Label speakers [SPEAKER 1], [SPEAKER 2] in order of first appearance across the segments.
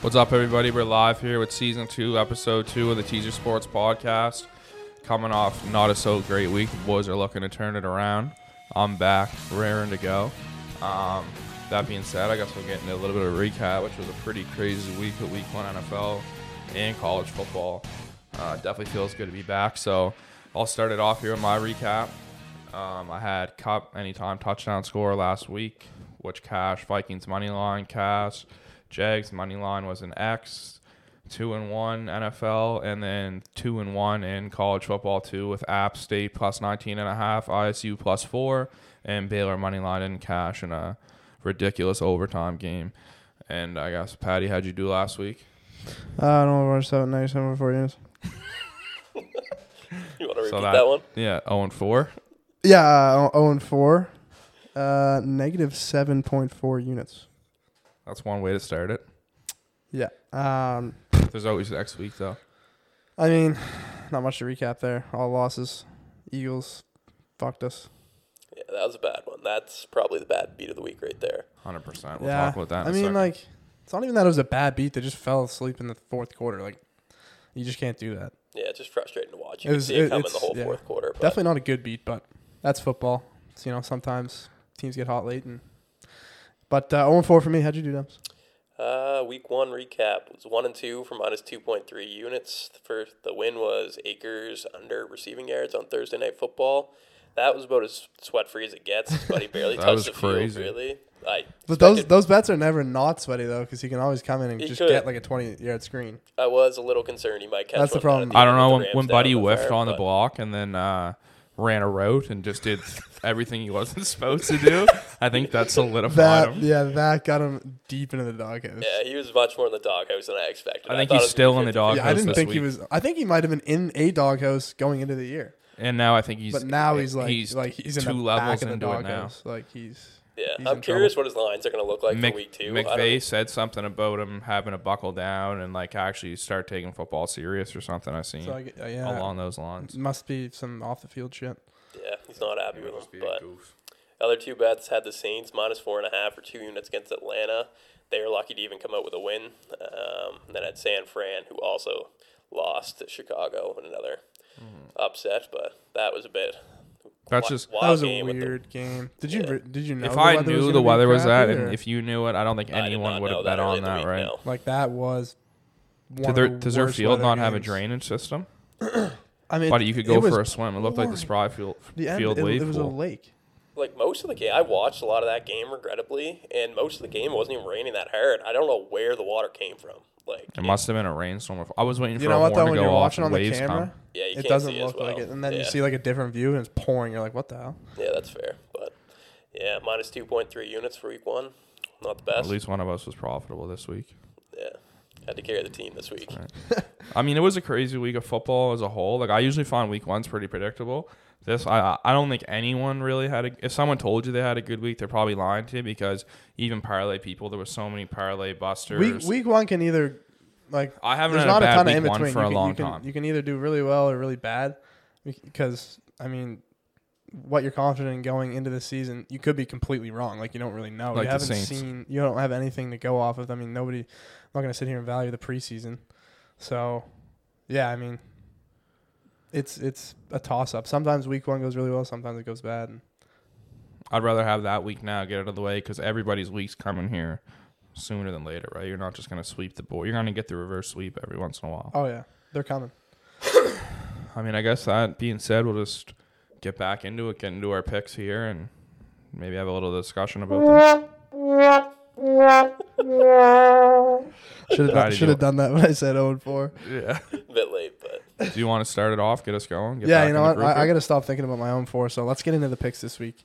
[SPEAKER 1] What's up, everybody? We're live here with season two, episode two of the Teaser Sports Podcast. Coming off not a so great week, the boys are looking to turn it around. I'm back, raring to go. Um, that being said, I guess we'll get into a little bit of recap, which was a pretty crazy week of Week One NFL and college football. Uh, definitely feels good to be back. So I'll start it off here with my recap. Um, I had Kupp anytime touchdown score last week, which cash Vikings money line cash. Jags money line was an X, two and one NFL, and then two and one in college football too with App State plus 19 and a half, ISU plus four, and Baylor money line in cash in a ridiculous overtime game. And I guess Patty, how'd you do last week?
[SPEAKER 2] Uh, I don't want to seven ninety seven for units.
[SPEAKER 3] You want to repeat
[SPEAKER 1] So
[SPEAKER 3] that,
[SPEAKER 1] that-
[SPEAKER 3] one?
[SPEAKER 1] Yeah, 0 and four.
[SPEAKER 2] Yeah, uh, zero and four. Uh, negative seven point four units.
[SPEAKER 1] That's one way to start it.
[SPEAKER 2] Yeah. Um,
[SPEAKER 1] There's always next week though.
[SPEAKER 2] I mean, not much to recap there. All losses. Eagles fucked us.
[SPEAKER 3] Yeah, that was a bad one. That's probably the bad beat of the week right there.
[SPEAKER 1] Hundred percent. We'll
[SPEAKER 2] yeah.
[SPEAKER 1] talk about that. In
[SPEAKER 2] I
[SPEAKER 1] a
[SPEAKER 2] mean,
[SPEAKER 1] second.
[SPEAKER 2] like, it's not even that it was a bad beat. They just fell asleep in the fourth quarter. Like, you just can't do that.
[SPEAKER 3] Yeah, it's just frustrating to watch. You
[SPEAKER 2] It
[SPEAKER 3] can
[SPEAKER 2] was-
[SPEAKER 3] see it,
[SPEAKER 2] it-
[SPEAKER 3] coming the whole
[SPEAKER 2] yeah.
[SPEAKER 3] fourth quarter. But
[SPEAKER 2] Definitely not a good beat, but that's football. It's, you know, sometimes teams get hot late and. But uh, 0 and 4 for me. How'd you do, Dumps?
[SPEAKER 3] Uh, week one recap was one and two for minus two point three units. The first, the win was Akers under receiving yards on Thursday night football. That was about as sweat free as it gets, but he barely touched the
[SPEAKER 1] crazy.
[SPEAKER 3] field. Really, I
[SPEAKER 2] But those those bets are never not sweaty though, because he can always come in and
[SPEAKER 3] He
[SPEAKER 2] just
[SPEAKER 3] could.
[SPEAKER 2] get like a twenty yard screen.
[SPEAKER 3] I was a little concerned he might catch.
[SPEAKER 2] That's the problem.
[SPEAKER 3] down
[SPEAKER 1] I don't know when, when Buddy whiffed on the block and then uh, ran a route and just did everything he wasn't supposed to do. I think that solidified
[SPEAKER 2] That
[SPEAKER 1] him.
[SPEAKER 2] yeah, that got him deep into the doghouse.
[SPEAKER 3] Yeah, he was much more in the doghouse than I expected.
[SPEAKER 1] I think
[SPEAKER 3] thought
[SPEAKER 1] he's still in the
[SPEAKER 3] 50-50.
[SPEAKER 2] Yeah, I didn't
[SPEAKER 1] this
[SPEAKER 2] think he was. I think he might have been in a doghouse going into the year,
[SPEAKER 1] And now I think he's.
[SPEAKER 2] but now eh, he's like
[SPEAKER 1] he's
[SPEAKER 2] like he's in
[SPEAKER 1] two
[SPEAKER 2] the
[SPEAKER 1] levels
[SPEAKER 2] back of the
[SPEAKER 1] into it now.
[SPEAKER 2] doghouse. Like he's
[SPEAKER 3] Yeah,
[SPEAKER 2] He's
[SPEAKER 3] I'm curious
[SPEAKER 2] trouble.
[SPEAKER 3] what his lines are going to look like
[SPEAKER 1] Mc,
[SPEAKER 3] for week two. I
[SPEAKER 1] McVay said something about him having to buckle down and like actually start taking football serious or something. I've seen
[SPEAKER 2] so I, uh, yeah.
[SPEAKER 1] along those lines.
[SPEAKER 2] Must be some off the field shit.
[SPEAKER 3] Yeah, he's not happy with
[SPEAKER 1] Must
[SPEAKER 3] him. But
[SPEAKER 1] goof.
[SPEAKER 3] other two bets had the Saints minus four and a half or two units against Atlanta. They were lucky to even come out with a win. Um, then had San Fran, who also lost to Chicago in another upset, but that was a bit.
[SPEAKER 1] That's just-
[SPEAKER 2] That was a
[SPEAKER 3] game the-
[SPEAKER 2] weird game. Did you
[SPEAKER 3] Yeah.
[SPEAKER 2] did you know?
[SPEAKER 1] If
[SPEAKER 2] the
[SPEAKER 1] I
[SPEAKER 2] weather was
[SPEAKER 1] knew the weather was that, and if you knew it, I don't think
[SPEAKER 3] I
[SPEAKER 1] anyone would have bet on that,
[SPEAKER 3] week,
[SPEAKER 1] right?
[SPEAKER 3] no.
[SPEAKER 2] like that was. One
[SPEAKER 1] their,
[SPEAKER 2] of the
[SPEAKER 1] does their field
[SPEAKER 2] weather
[SPEAKER 1] not have a drainage system?
[SPEAKER 2] I mean,
[SPEAKER 1] Buddy, you could go for a swim. It looked like the Spry field,
[SPEAKER 2] the end,
[SPEAKER 1] field
[SPEAKER 2] it,
[SPEAKER 1] wave
[SPEAKER 2] it was a lake.
[SPEAKER 3] Like most of the game, I watched a lot of that game, regrettably, and most of the game wasn't even raining that hard. I don't know where the water came from. Like,
[SPEAKER 1] It must have been a rainstorm. I was waiting for
[SPEAKER 2] You know
[SPEAKER 1] a
[SPEAKER 2] what though?
[SPEAKER 1] horn
[SPEAKER 2] When
[SPEAKER 1] to
[SPEAKER 2] you're
[SPEAKER 1] off
[SPEAKER 2] watching
[SPEAKER 1] and
[SPEAKER 2] on the
[SPEAKER 1] waves
[SPEAKER 2] camera,
[SPEAKER 1] come.
[SPEAKER 3] yeah, you
[SPEAKER 2] it
[SPEAKER 3] can't
[SPEAKER 2] doesn't
[SPEAKER 3] see as
[SPEAKER 2] look like it, and then
[SPEAKER 3] yeah.
[SPEAKER 2] you see like a different view, and it's pouring. You're like, what the hell?
[SPEAKER 3] Yeah, that's fair. But yeah, minus two point three units for week one. Not the best.
[SPEAKER 1] At least one of us was profitable this week.
[SPEAKER 3] Yeah. Had to carry the team this week.
[SPEAKER 1] I mean, it was a crazy week of football as a whole. Like I usually find week one's pretty predictable. This I I don't think anyone really had a. If someone told you they had a good week, they're probably lying to you because even parlay people, there were so many parlay busters.
[SPEAKER 2] Week week one can either like
[SPEAKER 1] I haven't
[SPEAKER 2] there's
[SPEAKER 1] had
[SPEAKER 2] not
[SPEAKER 1] a
[SPEAKER 2] a ton of in between.
[SPEAKER 1] for
[SPEAKER 2] you
[SPEAKER 1] a
[SPEAKER 2] can,
[SPEAKER 1] long
[SPEAKER 2] you can,
[SPEAKER 1] time.
[SPEAKER 2] You can either do really well or really bad because I mean, what you're confident in going into the season, you could be completely wrong. Like you don't really know.
[SPEAKER 1] Like
[SPEAKER 2] you haven't
[SPEAKER 1] Saints.
[SPEAKER 2] seen. You don't have anything to go off of. I mean, nobody. I'm not gonna sit here and value the preseason. So, yeah, I mean, it's it's a toss up. Sometimes week one goes really well. Sometimes it goes bad. And
[SPEAKER 1] I'd rather have that week now, get out of the way, because everybody's week's coming here sooner than later, right? You're not just gonna sweep the board. You're gonna get the reverse sweep every once in a while.
[SPEAKER 2] oh yeah, they're coming.
[SPEAKER 1] I mean, I guess that being said, we'll just get back into it, get into our picks here, and maybe have a little discussion about them.
[SPEAKER 2] Should have
[SPEAKER 1] did
[SPEAKER 2] should have done that when I said 0 and 4.
[SPEAKER 1] Yeah.
[SPEAKER 3] A bit late, but
[SPEAKER 1] Do you want to start it off? Get us going. Get
[SPEAKER 2] yeah, you know what? I, I got to stop thinking about my own four. So let's get into the picks this week.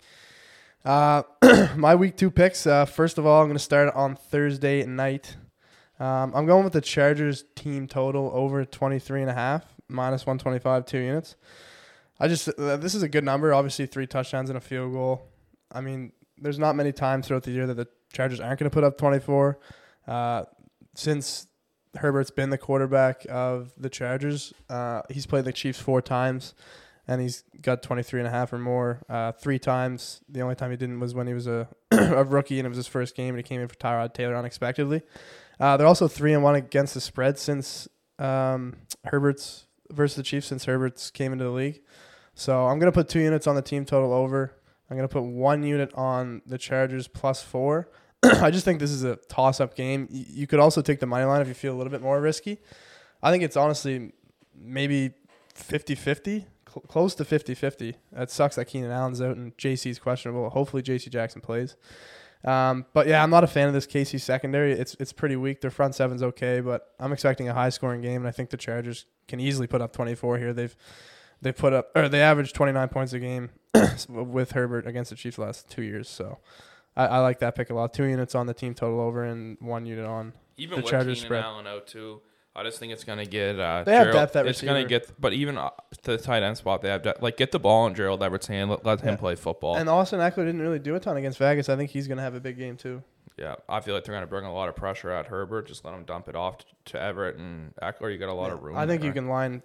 [SPEAKER 2] Uh, my week two picks. Uh, first of all, I'm going to start on Thursday night. Um, I'm going with the Chargers team total over 23 and a half, minus 125, two units. I just uh, this is a good number. Obviously, three touchdowns and a field goal. I mean, there's not many times throughout the year that the Chargers aren't going to put up 24. Uh, since Herbert's been the quarterback of the Chargers, uh, he's played the Chiefs four times. and he's got 23 and a half or more uh, three times. The only time he didn't was when he was a, a rookie and it was his first game and he came in for Tyrod Taylor unexpectedly. Uh, they're also three and one against the spread since um, Herbert's versus the Chiefs since Herbert's came into the league. So I'm gonna put two units on the team total over. I'm gonna put one unit on the Chargers plus four. I just think this is a toss-up game. You could also take the money line if you feel a little bit more risky. I think it's honestly maybe 50-50, cl- close to 50-50. It sucks that Keenan Allen's out and JC's questionable. Hopefully JC Jackson plays. Um, but yeah, I'm not a fan of this KC secondary. It's it's pretty weak. Their front seven's okay, but I'm expecting a high scoring game, and I think the Chargers can easily put up 24 here. They've they put up or they averaged 29 points a game with Herbert against the Chiefs last two years. So I, I like that pick a lot. Two units on the team total over and one unit on.
[SPEAKER 1] Even
[SPEAKER 2] The
[SPEAKER 1] with
[SPEAKER 2] Chargers
[SPEAKER 1] Keenan
[SPEAKER 2] spread.
[SPEAKER 1] Allen out too, I just think it's gonna get. Uh,
[SPEAKER 2] They have
[SPEAKER 1] Gerald-
[SPEAKER 2] depth at
[SPEAKER 1] It's gonna
[SPEAKER 2] receiver.
[SPEAKER 1] get, but even uh, to the tight end spot, they have depth. like get the ball in Gerald Everett's hand. Let, let him
[SPEAKER 2] Yeah.
[SPEAKER 1] play football.
[SPEAKER 2] And Austin Ekeler didn't really do a ton against Vegas. I think he's gonna have a big game too.
[SPEAKER 1] yeah, I feel like they're gonna bring a lot of pressure at Herbert. Just let him dump it off to Everett and Ekeler. You got a lot of room.
[SPEAKER 2] I think you can line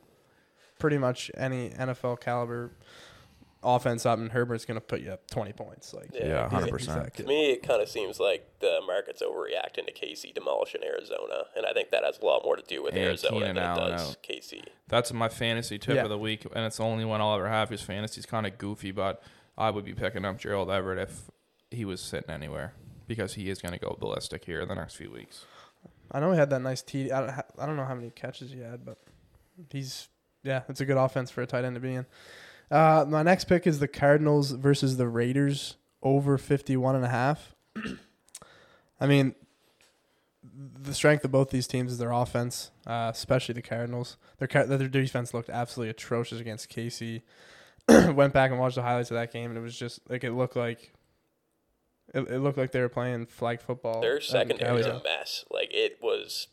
[SPEAKER 2] pretty much any NFL caliber offense up, and Herbert's gonna put you up 20 points. Like
[SPEAKER 1] Yeah,
[SPEAKER 2] he's-
[SPEAKER 1] 100%.
[SPEAKER 2] he's
[SPEAKER 3] To me, it kind of seems like the market's overreacting to KC demolishing Arizona, and I think that has a lot more to do with
[SPEAKER 1] And
[SPEAKER 3] Arizona
[SPEAKER 1] Keenan
[SPEAKER 3] than it does
[SPEAKER 1] out.
[SPEAKER 3] KC.
[SPEAKER 1] That's my fantasy tip
[SPEAKER 2] Yeah.
[SPEAKER 1] of the week, and it's the only one I'll ever have. His fantasy's kind of goofy, but I would be picking up Gerald Everett if he was sitting anywhere because he is going to go ballistic here in the next few weeks.
[SPEAKER 2] I know he had that nice TD. I don't, ha- I don't know how many catches he had, but he's yeah, it's a good offense for a tight end to be in. Uh, my next pick is the Cardinals versus the Raiders over 51 and a half. I mean, the strength of both these teams is their offense, uh, especially the Cardinals. Their their defense looked absolutely atrocious against KC. Went back and watched the highlights of that game, and it was just like it looked like it, it looked like they were playing flag football.
[SPEAKER 3] Their secondary
[SPEAKER 2] Cali.
[SPEAKER 3] a mess. Like it was,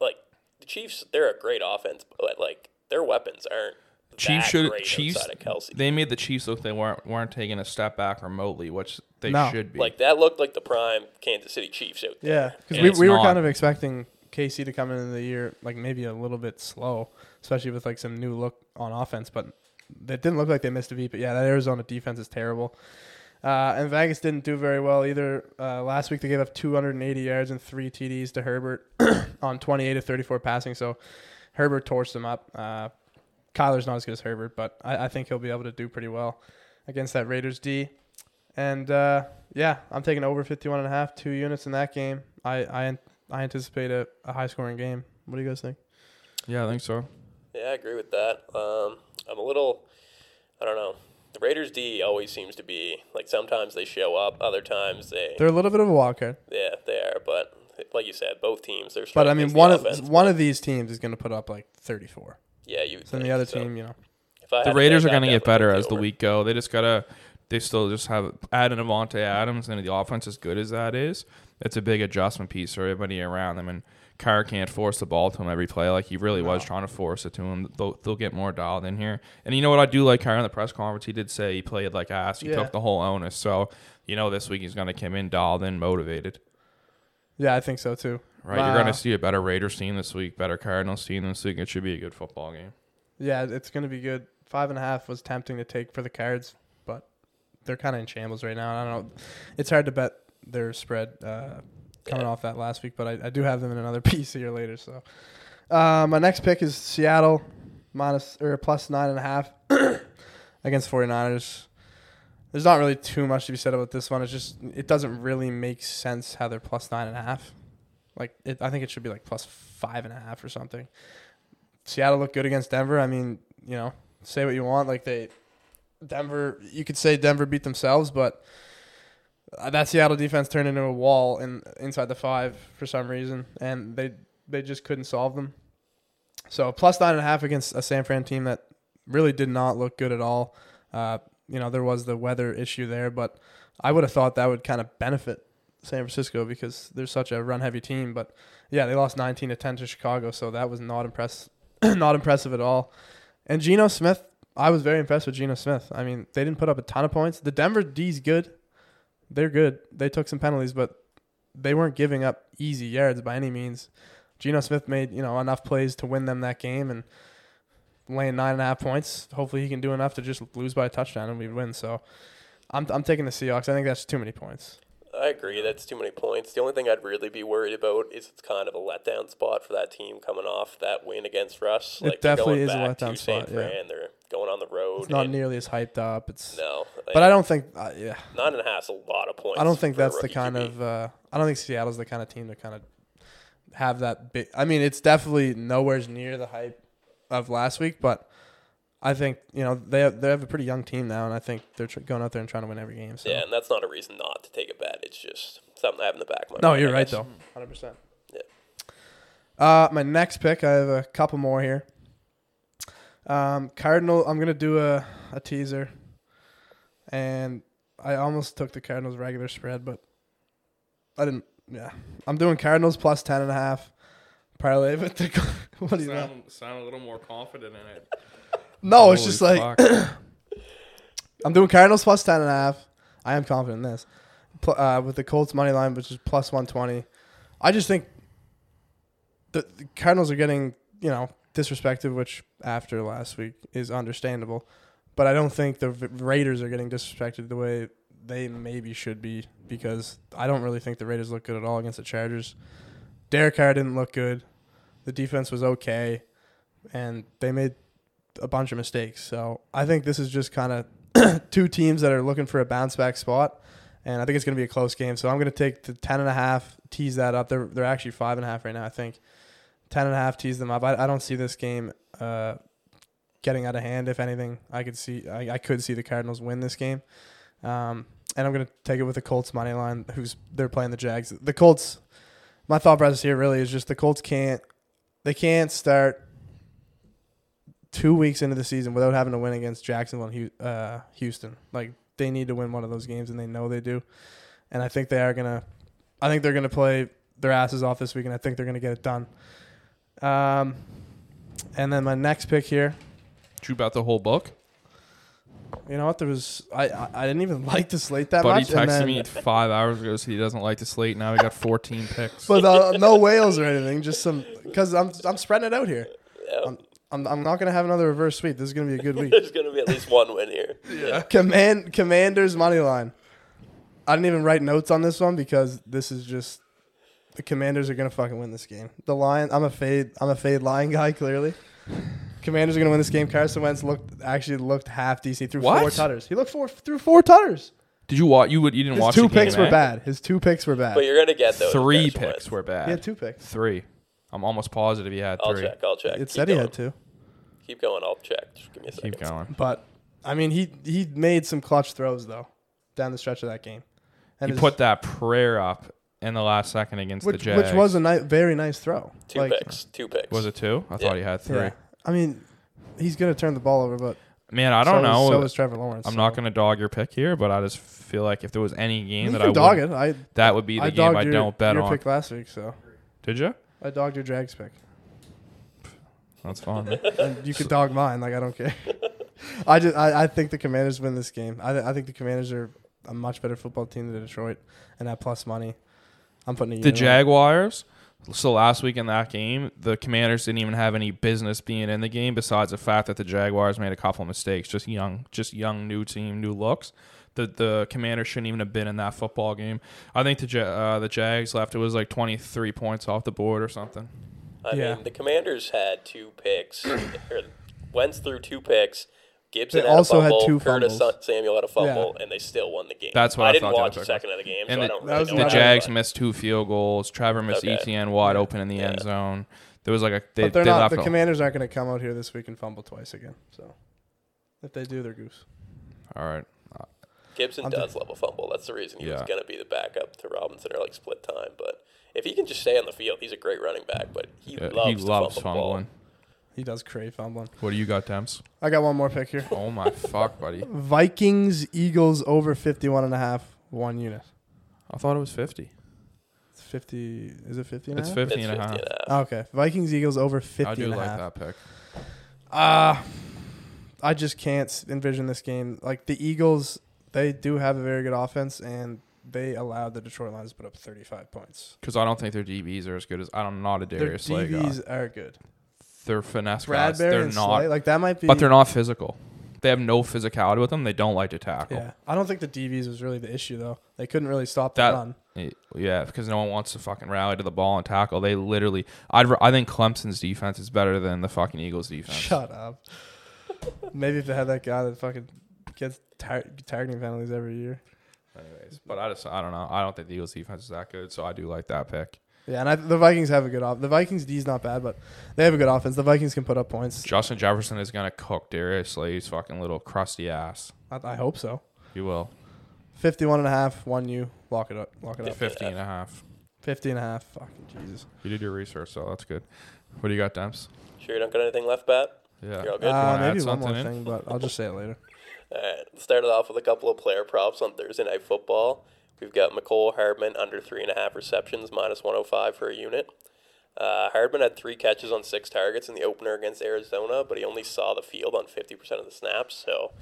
[SPEAKER 3] like the Chiefs. They're a great offense, but like their weapons aren't.
[SPEAKER 1] Chiefs should Chiefs.
[SPEAKER 3] of Kelce.
[SPEAKER 1] They made the Chiefs look they weren't weren't taking a step back remotely, which they
[SPEAKER 2] No.
[SPEAKER 1] should be.
[SPEAKER 3] Like that looked like the prime Kansas City Chiefs out there.
[SPEAKER 2] Yeah, because
[SPEAKER 1] And
[SPEAKER 2] we,
[SPEAKER 1] it's
[SPEAKER 2] we were
[SPEAKER 1] not.
[SPEAKER 2] kind of expecting KC to come into the year like maybe a little bit slow, especially with like some new look on offense. But it didn't look like they missed a beat. But yeah, that Arizona defense is terrible. Uh, and Vegas didn't do very well either. Uh, last week they gave up 280 yards and three TDs to Herbert on 28 to 34 passing. So Herbert torched them up. Uh, Kyler's not as good as Herbert, but I, I think he'll be able to do pretty well against that Raiders D. And uh, yeah, I'm taking over 51 and a half, two units in that game. I I, I anticipate a, a high scoring game. What do you guys think?
[SPEAKER 1] yeah, I think so.
[SPEAKER 3] Yeah, I agree with that. Um, I'm a little, I don't know. The Raiders D always seems to be like sometimes they show up, other times they,
[SPEAKER 2] They're a little bit of a wild card,
[SPEAKER 3] yeah, they are. But like you said, both teams they're.
[SPEAKER 2] but I mean one of
[SPEAKER 3] offense,
[SPEAKER 2] one
[SPEAKER 3] but
[SPEAKER 2] of these teams is going to put up like 34.
[SPEAKER 3] Yeah, you.
[SPEAKER 2] So then the other team, you know,
[SPEAKER 3] If I
[SPEAKER 1] The Raiders are going to get better as the
[SPEAKER 3] over.
[SPEAKER 1] week go. They just gotta. They still just have adding Davante Adams, and the offense as good as that is, it's a big adjustment piece for everybody around them. And Carr can't force the ball to him every play like he really was trying to force it to him. They'll, they'll get more dialed in here. And you know what I do like Carr in the press conference? He did say he played like ass. He
[SPEAKER 2] Yeah.
[SPEAKER 1] took the whole onus. So you know this week he's going to come in dialed in, motivated.
[SPEAKER 2] yeah, I think so too.
[SPEAKER 1] Right, you're going to see a better Raiders team this week, better Cardinals team this week. It should be a good football game.
[SPEAKER 2] Yeah, it's going to be good. Five and a half was tempting to take for the Cards, but they're kind of in shambles right now. I don't know. It's hard to bet their spread uh, coming
[SPEAKER 3] Yeah.
[SPEAKER 2] off that last week, but I, I do have them in another piece here later. So uh, my next pick is Seattle minus or plus nine and a half against 49ers. There's not really too much to be said about this one. It's just it doesn't really make sense how they're plus nine and a half. Like it, I think it should be like plus five and a half or something. Seattle looked good against Denver. I mean, you know, say what you want. Like they, Denver, you could say Denver beat themselves, but uh, that Seattle defense turned into a wall in inside the five for some reason, and they they just couldn't solve them. So plus nine and a half against a San Fran team that really did not look good at all. Uh, you know, there was the weather issue there, but I would have thought that would kind of benefit San Francisco because they're such a run heavy team. But yeah, they lost 19 to 10 to Chicago, so that was not impress not impressive at all. And Geno Smith, I was very impressed with Geno Smith. I mean, they didn't put up a ton of points. The Denver D's good. They're good. They took some penalties, but they weren't giving up easy yards by any means. Geno Smith made, you know, enough plays to win them that game and laying nine and a half points. Hopefully, he can do enough to just lose by a touchdown and we win. So, I'm I'm taking the Seahawks. I think that's too many points.
[SPEAKER 3] I agree. That's too many points. The only thing I'd really be worried about is it's kind of a letdown spot for that team coming off that win against Russ.
[SPEAKER 2] It
[SPEAKER 3] they're
[SPEAKER 2] definitely is a letdown
[SPEAKER 3] St.
[SPEAKER 2] spot, yeah.
[SPEAKER 3] Fran. They're going on the road.
[SPEAKER 2] It's not nearly as hyped up. It's
[SPEAKER 3] no,
[SPEAKER 2] but I don't think uh, yeah.
[SPEAKER 3] nine and a half's a lot of points.
[SPEAKER 2] I don't think that's the kind
[SPEAKER 3] QB.
[SPEAKER 2] of. Uh, I don't think Seattle's the kind of team to kind of have that big. I mean, it's definitely nowhere near the hype of last week, but I think you know they have, they have a pretty young team now, and I think they're tr- going out there and trying to win every game. So.
[SPEAKER 3] Yeah, and that's not a reason not to take a bet. It's just something I have in the back of my
[SPEAKER 2] No,
[SPEAKER 3] mind.
[SPEAKER 2] you're right though. Hundred percent.
[SPEAKER 3] Yeah.
[SPEAKER 2] Uh, my next pick, I have a couple more here. Um, Cardinal. I'm gonna do a a teaser, and I almost took the Cardinals regular spread, but I didn't. Yeah, I'm doing Cardinals plus ten and a half. Parlay with the. what do you know?
[SPEAKER 1] Sound, sound a little more confident in it.
[SPEAKER 2] No, it's
[SPEAKER 1] Holy
[SPEAKER 2] just like
[SPEAKER 1] fuck.
[SPEAKER 2] I'm doing Cardinals plus ten and a half. I am confident in this. Pl- uh, with the Colts money line, which is plus one twenty. I just think the, the Cardinals are getting you know disrespected, which after last week is understandable. But I don't think the V- Raiders are getting disrespected the way they maybe should be because I don't really think the Raiders look good at all against the Chargers. Derek Carr didn't look good. The defense was okay, and they made a bunch of mistakes. So I think this is just kind of two teams that are looking for a bounce back spot, and I think it's going to be a close game. So I'm going to take the ten and a half, tease that up. They're they're actually five and a half right now. I think ten and a half, tease them up. I, I don't see this game uh, getting out of hand. If anything, I could see I, I could see the Cardinals win this game. Um, and I'm going to take it with the Colts money line. Who's they're playing the Jags. The Colts. My thought process here really is just the Colts can't they can't start two weeks into the season without having to win against Jacksonville and uh, Houston. Like they need to win one of those games, and they know they do. And I think they are gonna. I think they're gonna play their asses off this week, and I think they're gonna get it done. Um, and then my next pick here.
[SPEAKER 1] Did you bet the whole book?
[SPEAKER 2] You know what? There was I I, I didn't even like the slate that
[SPEAKER 1] Buddy
[SPEAKER 2] much. and
[SPEAKER 1] texted
[SPEAKER 2] then-
[SPEAKER 1] me five hours ago, so he doesn't like the slate. Now we got 14 picks.
[SPEAKER 2] but uh, no whales or anything. Just some because I'm I'm spreading it out here.
[SPEAKER 3] Yeah.
[SPEAKER 2] I'm I'm not gonna have another reverse sweep. This is gonna be a good week.
[SPEAKER 3] There's going to be at least one win here.
[SPEAKER 1] yeah.
[SPEAKER 2] Command Commanders money line. I didn't even write notes on this one because this is just the Commanders are gonna fucking win this game. The Lion, I'm a fade, I'm a fade Lion guy clearly. Commanders are gonna win this game. Carson Wentz looked actually looked half decent. Through threw four
[SPEAKER 1] What?
[SPEAKER 2] tutters. He looked four through four tutters.
[SPEAKER 1] Did you watch? You would. You didn't
[SPEAKER 2] His
[SPEAKER 1] watch.
[SPEAKER 2] two
[SPEAKER 1] the game,
[SPEAKER 2] picks were bad. His two picks were bad.
[SPEAKER 3] But you're going to get those.
[SPEAKER 1] Three
[SPEAKER 3] Carson
[SPEAKER 1] picks
[SPEAKER 3] Wentz.
[SPEAKER 1] were bad.
[SPEAKER 2] He had two picks.
[SPEAKER 1] Three. I'm almost positive he had
[SPEAKER 3] I'll
[SPEAKER 1] three.
[SPEAKER 3] check. I'll check.
[SPEAKER 2] It
[SPEAKER 3] Keep
[SPEAKER 2] said he
[SPEAKER 3] going.
[SPEAKER 2] had two.
[SPEAKER 3] Keep going. I'll check. Just give me a second.
[SPEAKER 1] Keep going.
[SPEAKER 2] But I mean, he he made some clutch throws though down the stretch of that game.
[SPEAKER 1] He
[SPEAKER 2] his-
[SPEAKER 1] put that prayer up in the last second against
[SPEAKER 2] which
[SPEAKER 1] the Jags.
[SPEAKER 2] which was a ni- very nice throw.
[SPEAKER 3] Two
[SPEAKER 2] Like,
[SPEAKER 3] picks. Two picks.
[SPEAKER 1] Was it two? I thought he had three.
[SPEAKER 2] Yeah. I mean, he's gonna turn the ball over, but
[SPEAKER 1] Man, I don't
[SPEAKER 2] so
[SPEAKER 1] know.
[SPEAKER 2] Is, so is Trevor Lawrence.
[SPEAKER 1] I'm
[SPEAKER 2] so.
[SPEAKER 1] not going to dog your pick here, but I just feel like if there was any game
[SPEAKER 2] You
[SPEAKER 1] that
[SPEAKER 2] can
[SPEAKER 1] I
[SPEAKER 2] dog
[SPEAKER 1] would,
[SPEAKER 2] it. I
[SPEAKER 1] that would be the
[SPEAKER 2] I
[SPEAKER 1] game
[SPEAKER 2] dogged
[SPEAKER 1] I
[SPEAKER 2] your,
[SPEAKER 1] don't bet
[SPEAKER 2] your
[SPEAKER 1] on.
[SPEAKER 2] pick last week, so
[SPEAKER 1] Did you?
[SPEAKER 2] I dogged your Jags pick.
[SPEAKER 1] That's fine.
[SPEAKER 2] and you could dog mine. Like I don't care. I just I, I think the Commanders win this game. I I think the Commanders are a much better football team than Detroit, and at plus money, I'm putting a
[SPEAKER 1] the. Jaguars. So last week in that game, the Commanders didn't even have any business being in the game. Besides the fact that the Jaguars made a couple of mistakes, just young, just young, new team, new looks. The the Commanders shouldn't even have been in that football game. I think the uh, the Jags left. It was like 23 points off the board or something.
[SPEAKER 3] I
[SPEAKER 2] Yeah.
[SPEAKER 3] mean, the Commanders had two picks. or Wentz threw two picks. Gibson
[SPEAKER 2] They
[SPEAKER 3] had
[SPEAKER 2] also
[SPEAKER 3] a
[SPEAKER 2] had two
[SPEAKER 3] Curtis
[SPEAKER 2] fumbles.
[SPEAKER 3] Samuel had a fumble, and they still won the game.
[SPEAKER 1] That's what I
[SPEAKER 3] I didn't
[SPEAKER 1] thought the
[SPEAKER 3] watch the second of the game,
[SPEAKER 1] And
[SPEAKER 3] so I
[SPEAKER 1] the-
[SPEAKER 3] don't really know.
[SPEAKER 1] The
[SPEAKER 2] what
[SPEAKER 3] about
[SPEAKER 2] I-
[SPEAKER 3] it,
[SPEAKER 1] Jags missed two field goals. Trevor missed
[SPEAKER 3] Okay.
[SPEAKER 1] ETN wide open in the end zone. There was like a they,
[SPEAKER 2] But they're
[SPEAKER 1] they
[SPEAKER 2] not. The Commanders aren't going to come out here this week and fumble twice again. So if they do, they're goose.
[SPEAKER 1] All right.
[SPEAKER 3] Gibson
[SPEAKER 2] I'm
[SPEAKER 3] does love a fumble. That's the reason he was
[SPEAKER 1] Yeah.
[SPEAKER 3] going to be the backup to Robinson or like split time. But if he can just stay on the field, he's a great running back. But he
[SPEAKER 1] Yeah,
[SPEAKER 3] loves
[SPEAKER 1] he
[SPEAKER 3] to
[SPEAKER 1] loves
[SPEAKER 3] fumble the ball.
[SPEAKER 1] fumbling.
[SPEAKER 2] He does crave fumbling.
[SPEAKER 1] What do you got, Temps?
[SPEAKER 2] I got one more pick here.
[SPEAKER 1] Oh my fuck, buddy.
[SPEAKER 2] Vikings Eagles over 51 and a half one unit.
[SPEAKER 1] I thought it was 50.
[SPEAKER 2] It's 50 is it 50 and
[SPEAKER 1] It's
[SPEAKER 2] half?
[SPEAKER 1] 50
[SPEAKER 3] It's
[SPEAKER 1] and a
[SPEAKER 3] 50
[SPEAKER 1] half.
[SPEAKER 3] and a half.
[SPEAKER 2] Okay. Vikings Eagles over 50
[SPEAKER 1] I do
[SPEAKER 2] and
[SPEAKER 1] like
[SPEAKER 2] half.
[SPEAKER 1] that pick.
[SPEAKER 2] Uh I just can't envision this game. Like the Eagles, they do have a very good offense and they allowed the Detroit Lions to put up 35 points.
[SPEAKER 1] Because I don't think their DBs are as good as I'm not a
[SPEAKER 2] Their
[SPEAKER 1] Darius Slay guy.
[SPEAKER 2] DBs are good.
[SPEAKER 1] they're finesse guys.
[SPEAKER 2] Bradberry
[SPEAKER 1] They're
[SPEAKER 2] and
[SPEAKER 1] not,
[SPEAKER 2] Slay, like that might be.
[SPEAKER 1] but they're not physical. They have no physicality with them. They don't like to tackle.
[SPEAKER 2] Yeah, I don't think the DBs was really the issue though. They couldn't really stop the
[SPEAKER 1] That-
[SPEAKER 2] run.
[SPEAKER 1] Yeah, because no one wants to fucking rally to the ball and tackle. They literally, I'd, I think Clemson's defense is better than the fucking Eagles defense.
[SPEAKER 2] Shut up. Maybe if they had that guy that fucking gets tar- targeting penalties every year.
[SPEAKER 1] Anyways, but I just, I don't know. I don't think the Eagles defense is that good, so I do like that pick.
[SPEAKER 2] Yeah, and I, the Vikings have a good off. The Vikings D is not bad, but they have a good offense. The Vikings can put up points.
[SPEAKER 1] Justin Jefferson is gonna cook Darius Slay's fucking little crusty ass.
[SPEAKER 2] I, I hope so.
[SPEAKER 1] He will.
[SPEAKER 2] 51 and a half, one you. Lock it up. Lock it up.
[SPEAKER 1] 50 and a half.
[SPEAKER 2] 50 and a half. Fucking Jesus.
[SPEAKER 1] You did your research, so that's good. What do you got, Demps?
[SPEAKER 3] Sure, you don't got anything left, Bat?
[SPEAKER 1] Yeah.
[SPEAKER 3] You're all good?
[SPEAKER 2] Uh,
[SPEAKER 1] wanna add
[SPEAKER 2] maybe one more
[SPEAKER 1] something in?
[SPEAKER 2] thing, but I'll just say it later.
[SPEAKER 3] All right, started off with a couple of player props on Thursday Night Football. We've got Mecole Hardman under three and a half receptions, minus 105 for a unit. Uh, Hardman had three catches on six targets in the opener against Arizona, but he only saw the field on 50% of the snaps. So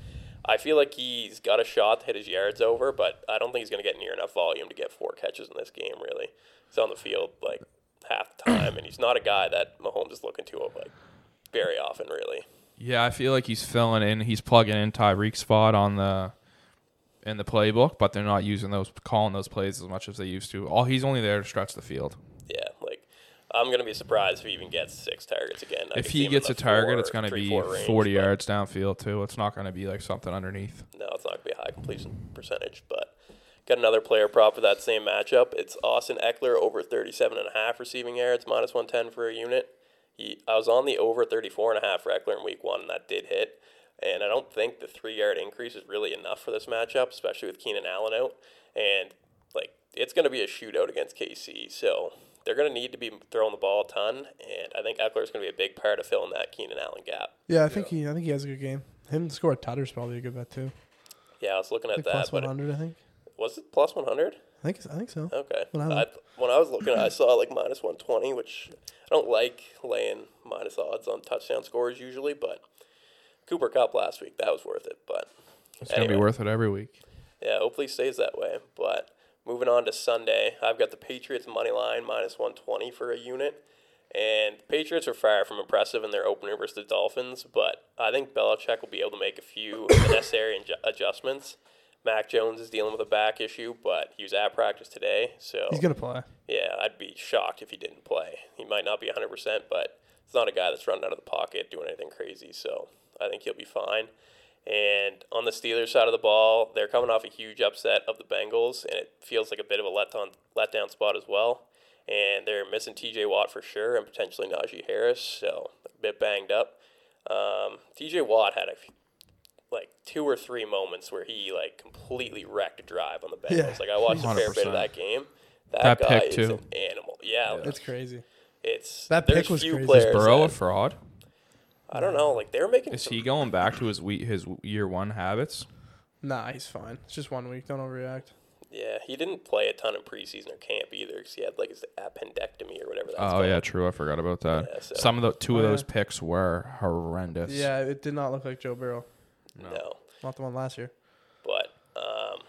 [SPEAKER 3] I feel like he's got a shot to hit his yards over, but I don't think he's going to get near enough volume to get four catches in this game, really. He's on the field like half the time, and he's not a guy that Mahomes is looking to like very often, really.
[SPEAKER 1] Yeah, I feel like he's filling in. He's plugging in Tyreek's spot on the in the playbook, but they're not using those, calling those plays as much as they used to. All he's only there to stretch the field.
[SPEAKER 3] Yeah, like I'm gonna be surprised if he even gets six targets again. I
[SPEAKER 1] if he gets a target,
[SPEAKER 3] four,
[SPEAKER 1] it's going to
[SPEAKER 3] three,
[SPEAKER 1] be
[SPEAKER 3] range,
[SPEAKER 1] 40
[SPEAKER 3] but
[SPEAKER 1] yards downfield too. It's not going to be like something underneath.
[SPEAKER 3] No, it's not gonna be a high completion percentage. But got another player prop for that same matchup. It's Austin Ekeler over 37 and a half receiving yards, minus 110 for a unit. He, I was on the over 34 and a half for Ekeler in week one, and that did hit. And I don't think the three yard increase is really enough for this matchup, especially with Keenan Allen out. And like it's going to be a shootout against KC, so they're going to need to be throwing the ball a ton. And I think Ekeler is going to be a big part of filling that Keenan Allen gap.
[SPEAKER 2] Yeah, I think he. I think he has a good game. Him to score a tutter's probably a good bet too.
[SPEAKER 3] Yeah, I was looking at that,
[SPEAKER 2] plus
[SPEAKER 3] but
[SPEAKER 2] one hundred, I think.
[SPEAKER 3] was it plus 100?
[SPEAKER 2] I think. I think so.
[SPEAKER 3] Okay.
[SPEAKER 2] When I
[SPEAKER 3] I, when I was looking, at I saw like minus 120, which I don't like laying minus odds on touchdown scores usually, but Cooper Kupp last week, that was worth it. But
[SPEAKER 1] It's going to be worth it every week.
[SPEAKER 3] yeah, hopefully stays that way. But moving on to Sunday, I've got the Patriots money line minus 120 for a unit. And the Patriots are far from impressive in their opener versus the Dolphins, but I think Belichick will be able to make a few necessary adjustments. Mac Jones is dealing with a back issue, but he was at practice today, so
[SPEAKER 2] He's gonna play.
[SPEAKER 3] yeah, I'd be shocked if he didn't play. He might not be 100%, but it's not a guy that's running out of the pocket doing anything crazy, so I think he'll be fine. And on the Steelers side of the ball, they're coming off a huge upset of the Bengals, and it feels like a bit of a letdown, letdown spot as well. And they're missing TJ Watt for sure, and potentially Najee Harris, so a bit banged up. Um, TJ Watt had a like two or three moments where he like completely wrecked a drive on the Bengals.
[SPEAKER 2] Yeah.
[SPEAKER 3] Like I watched a fair bit
[SPEAKER 1] 100%.
[SPEAKER 3] of that game. That,
[SPEAKER 1] That
[SPEAKER 3] guy
[SPEAKER 1] pick,
[SPEAKER 3] is
[SPEAKER 1] too.
[SPEAKER 3] an animal. Yeah, like,
[SPEAKER 2] It's crazy.
[SPEAKER 3] it's
[SPEAKER 2] That
[SPEAKER 3] there's
[SPEAKER 2] pick was
[SPEAKER 3] few
[SPEAKER 2] crazy. Is
[SPEAKER 3] Players
[SPEAKER 1] Is Burrow a
[SPEAKER 3] that-
[SPEAKER 1] fraud?
[SPEAKER 3] I don't know. Like they're making.
[SPEAKER 1] Is
[SPEAKER 3] some-
[SPEAKER 1] he going back to his we- his year one habits?
[SPEAKER 2] Nah, he's fine. It's just one week. Don't overreact.
[SPEAKER 3] Yeah, he didn't play a ton in preseason or camp either because he had like his appendectomy or whatever. That's
[SPEAKER 1] Oh
[SPEAKER 3] called.
[SPEAKER 1] yeah, true. I forgot about that.
[SPEAKER 3] Yeah, so-
[SPEAKER 1] Some of the two
[SPEAKER 2] Oh,
[SPEAKER 1] of
[SPEAKER 2] yeah.
[SPEAKER 1] those picks were horrendous.
[SPEAKER 2] Yeah, it did not look like Joe Burrow.
[SPEAKER 3] No,
[SPEAKER 2] Not the one last year.
[SPEAKER 3] but um,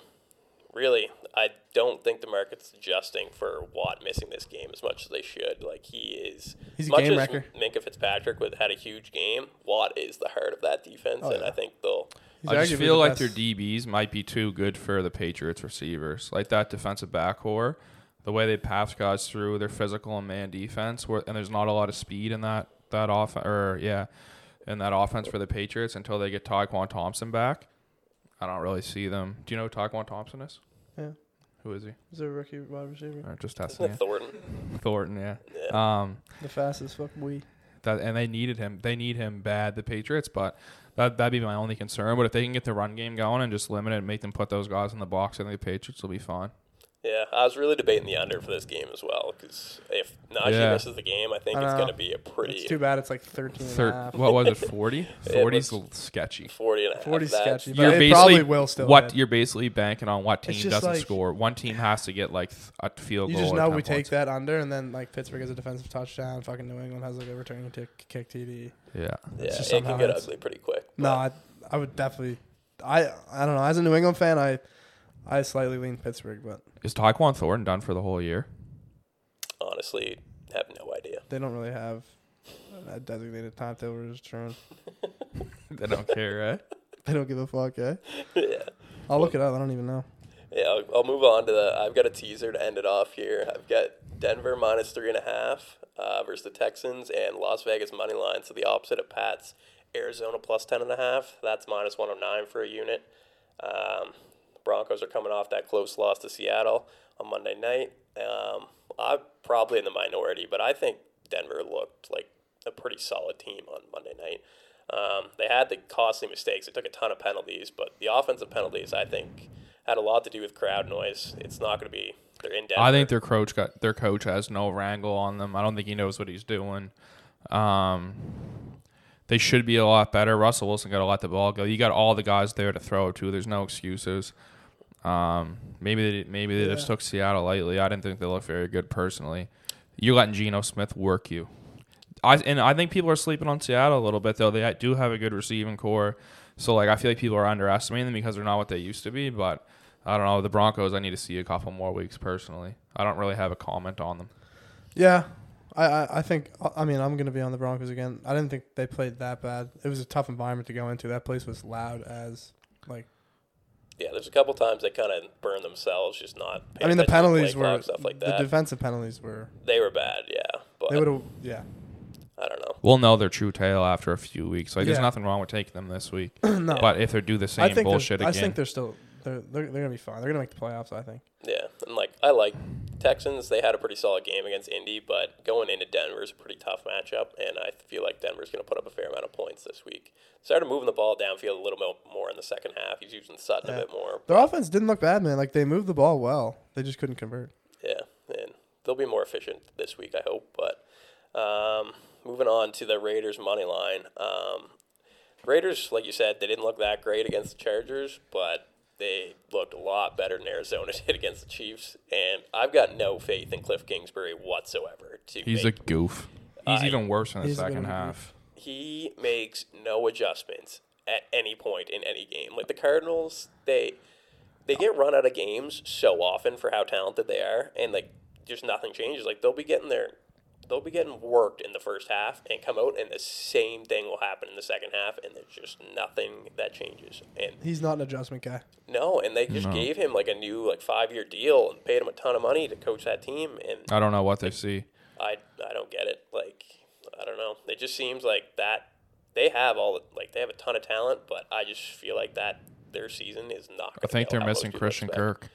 [SPEAKER 3] really, I don't think the market's adjusting for Watt missing this game as much as they should. Like he is.
[SPEAKER 2] He's a
[SPEAKER 3] much
[SPEAKER 2] game
[SPEAKER 3] as
[SPEAKER 2] wrecker.
[SPEAKER 3] Minkah Fitzpatrick would had a huge game. Watt is the heart of that defense,
[SPEAKER 2] Oh,
[SPEAKER 3] and
[SPEAKER 2] yeah.
[SPEAKER 3] I think they'll.
[SPEAKER 2] He's
[SPEAKER 1] I just feel
[SPEAKER 2] the
[SPEAKER 1] like
[SPEAKER 2] best.
[SPEAKER 1] their DBs might be too good for the Patriots receivers. Like that defensive back core, the way they pass guys through their physical and man defense, where, and there's not a lot of speed in that that off or yeah, in that offense for the Patriots until they get Tyquan Thompson back. I don't really see them. Do you know who Tyquan Thompson is?
[SPEAKER 2] Yeah.
[SPEAKER 1] Who is he?
[SPEAKER 2] He's a rookie wide receiver.
[SPEAKER 1] Or just
[SPEAKER 3] Isn't
[SPEAKER 1] testing
[SPEAKER 3] it. Thornton?
[SPEAKER 1] Thornton, yeah.
[SPEAKER 3] Yeah.
[SPEAKER 1] Um,
[SPEAKER 2] The fastest fucking we.
[SPEAKER 1] that and they needed him. They need him bad, the Patriots, but that that'd be my only concern. But if they can get the run game going and just limit it and make them put those guys in the box, I think the Patriots will be fine.
[SPEAKER 3] Yeah, I was really debating the under for this game as well because if Najee
[SPEAKER 1] Yeah.
[SPEAKER 3] misses the game, I think
[SPEAKER 2] I
[SPEAKER 3] it's going to be a pretty
[SPEAKER 2] It's too bad it's like 13 and a half.
[SPEAKER 1] what was it? 40?
[SPEAKER 3] It
[SPEAKER 1] 40's sketchy.
[SPEAKER 3] 40 and a half.
[SPEAKER 2] 40 sketchy, but
[SPEAKER 1] You're
[SPEAKER 2] it
[SPEAKER 1] basically
[SPEAKER 2] probably will still
[SPEAKER 1] what
[SPEAKER 2] hit.
[SPEAKER 1] you're basically banking on what team doesn't
[SPEAKER 2] like-
[SPEAKER 1] score. One team has to get like a field
[SPEAKER 2] You
[SPEAKER 1] goal.
[SPEAKER 2] just
[SPEAKER 1] or
[SPEAKER 2] know
[SPEAKER 1] 10
[SPEAKER 2] we take that under, and then like Pittsburgh has a defensive touchdown. Fucking New England has like a returning tick, kick TD.
[SPEAKER 1] Yeah.
[SPEAKER 3] Yeah,
[SPEAKER 2] just
[SPEAKER 3] it
[SPEAKER 2] somehow
[SPEAKER 3] can get
[SPEAKER 2] hits.
[SPEAKER 3] ugly pretty quick.
[SPEAKER 2] No, I, I would definitely. I I don't know. As a New England fan, I I slightly lean Pittsburgh, but
[SPEAKER 1] Is Tyquan Thornton done for the whole year?
[SPEAKER 3] honestly, have no idea.
[SPEAKER 2] they don't really have That designated timetable return.
[SPEAKER 1] they don't care, right?
[SPEAKER 2] They don't give a fuck, eh?
[SPEAKER 3] yeah.
[SPEAKER 2] I'll look it up. I don't even know.
[SPEAKER 3] Yeah, I'll, I'll move on to the. I've got a teaser to end it off here. I've got Denver minus three and a half uh, versus the Texans and Las Vegas money line. So the opposite of Pat's. Arizona plus ten and a half. That's minus one hundred nine for a unit. Um, Broncos are coming off that close loss to Seattle on Monday night. Um, I'm probably in the minority, but I think Denver looked like a pretty solid team on Monday night. Um, they had the costly mistakes. They took a ton of penalties, but the offensive penalties, I think, had a lot to do with crowd noise. It's not going to be. They're in Denver.
[SPEAKER 1] I think their coach got their coach has no wrangle on them. I don't think he knows what he's doing. Um, they should be a lot better. Russell Wilson got to let the ball go. You got all the guys there to throw to. There's no excuses. Um, maybe they, maybe they just took Seattle lightly. I didn't think they looked very good personally. You're letting Geno Smith work you. I and I think people are sleeping on Seattle a little bit though. They do have a good receiving core, so like I feel like people are underestimating them because they're not what they used to be. But I don't know the Broncos. I need to see a couple more weeks personally. I don't really have a comment on them.
[SPEAKER 2] Yeah, I, I, I think. I mean, I'm gonna be on the Broncos again. I didn't think they played that bad. It was a tough environment to go into. That place was loud as like.
[SPEAKER 3] Yeah, there's a couple times they kind of burned themselves, just not.
[SPEAKER 2] I mean, the
[SPEAKER 3] attention to play
[SPEAKER 2] penalties were
[SPEAKER 3] stuff like that.
[SPEAKER 2] the defensive penalties were.
[SPEAKER 3] they were bad, yeah, but
[SPEAKER 2] They would have. Yeah.
[SPEAKER 3] I don't know.
[SPEAKER 1] We'll know their true tale after a few weeks. Like there's nothing wrong with taking them this week.
[SPEAKER 2] no.
[SPEAKER 1] But if they do the
[SPEAKER 2] I
[SPEAKER 1] same
[SPEAKER 2] think
[SPEAKER 1] bullshit
[SPEAKER 2] they're, I think they're still. They're, they're, they're gonna be fine. They're gonna make the playoffs. I think.
[SPEAKER 3] Yeah, and like I like Texans. They had a pretty solid game against Indy, but going into Denver is a pretty tough matchup, and I feel like Denver's going to put up a fair amount of points this week. Started moving the ball downfield a little bit more in the second half. He's using Sutton
[SPEAKER 2] Yeah.
[SPEAKER 3] a bit more.
[SPEAKER 2] Their offense didn't look bad, man. Like they moved the ball well. They just couldn't convert.
[SPEAKER 3] Yeah, and they'll be more efficient this week, I hope. But um, moving on to the Raiders money line. Um, Raiders, like you said, they didn't look that great against the Chargers, but they looked a lot better than Arizona did against the Chiefs. And I've got no faith in Cliff Kingsbury whatsoever. To
[SPEAKER 1] he's a goof. He's
[SPEAKER 3] I-
[SPEAKER 1] even worse in the
[SPEAKER 2] He's a bit
[SPEAKER 1] second half.
[SPEAKER 3] he makes no adjustments at any point in any game. Like the Cardinals, they they get run out of games so often for how talented they are, and like just nothing changes. Like they'll be getting their they'll be getting worked in the first half and come out and the same thing will happen in the second half and there's just nothing that changes. And
[SPEAKER 2] He's not an adjustment guy.
[SPEAKER 3] no, and they just
[SPEAKER 1] No.
[SPEAKER 3] gave him like a new like five year deal and paid him a ton of money to coach that team and
[SPEAKER 1] I don't know what they see.
[SPEAKER 3] I I don't get it. Like I don't know. It just seems like that they have all the, like they have a ton of talent, but I just feel like that their season is not.
[SPEAKER 1] I think
[SPEAKER 3] go
[SPEAKER 1] they're missing
[SPEAKER 3] people
[SPEAKER 1] Christian
[SPEAKER 3] expect.
[SPEAKER 1] Kirk.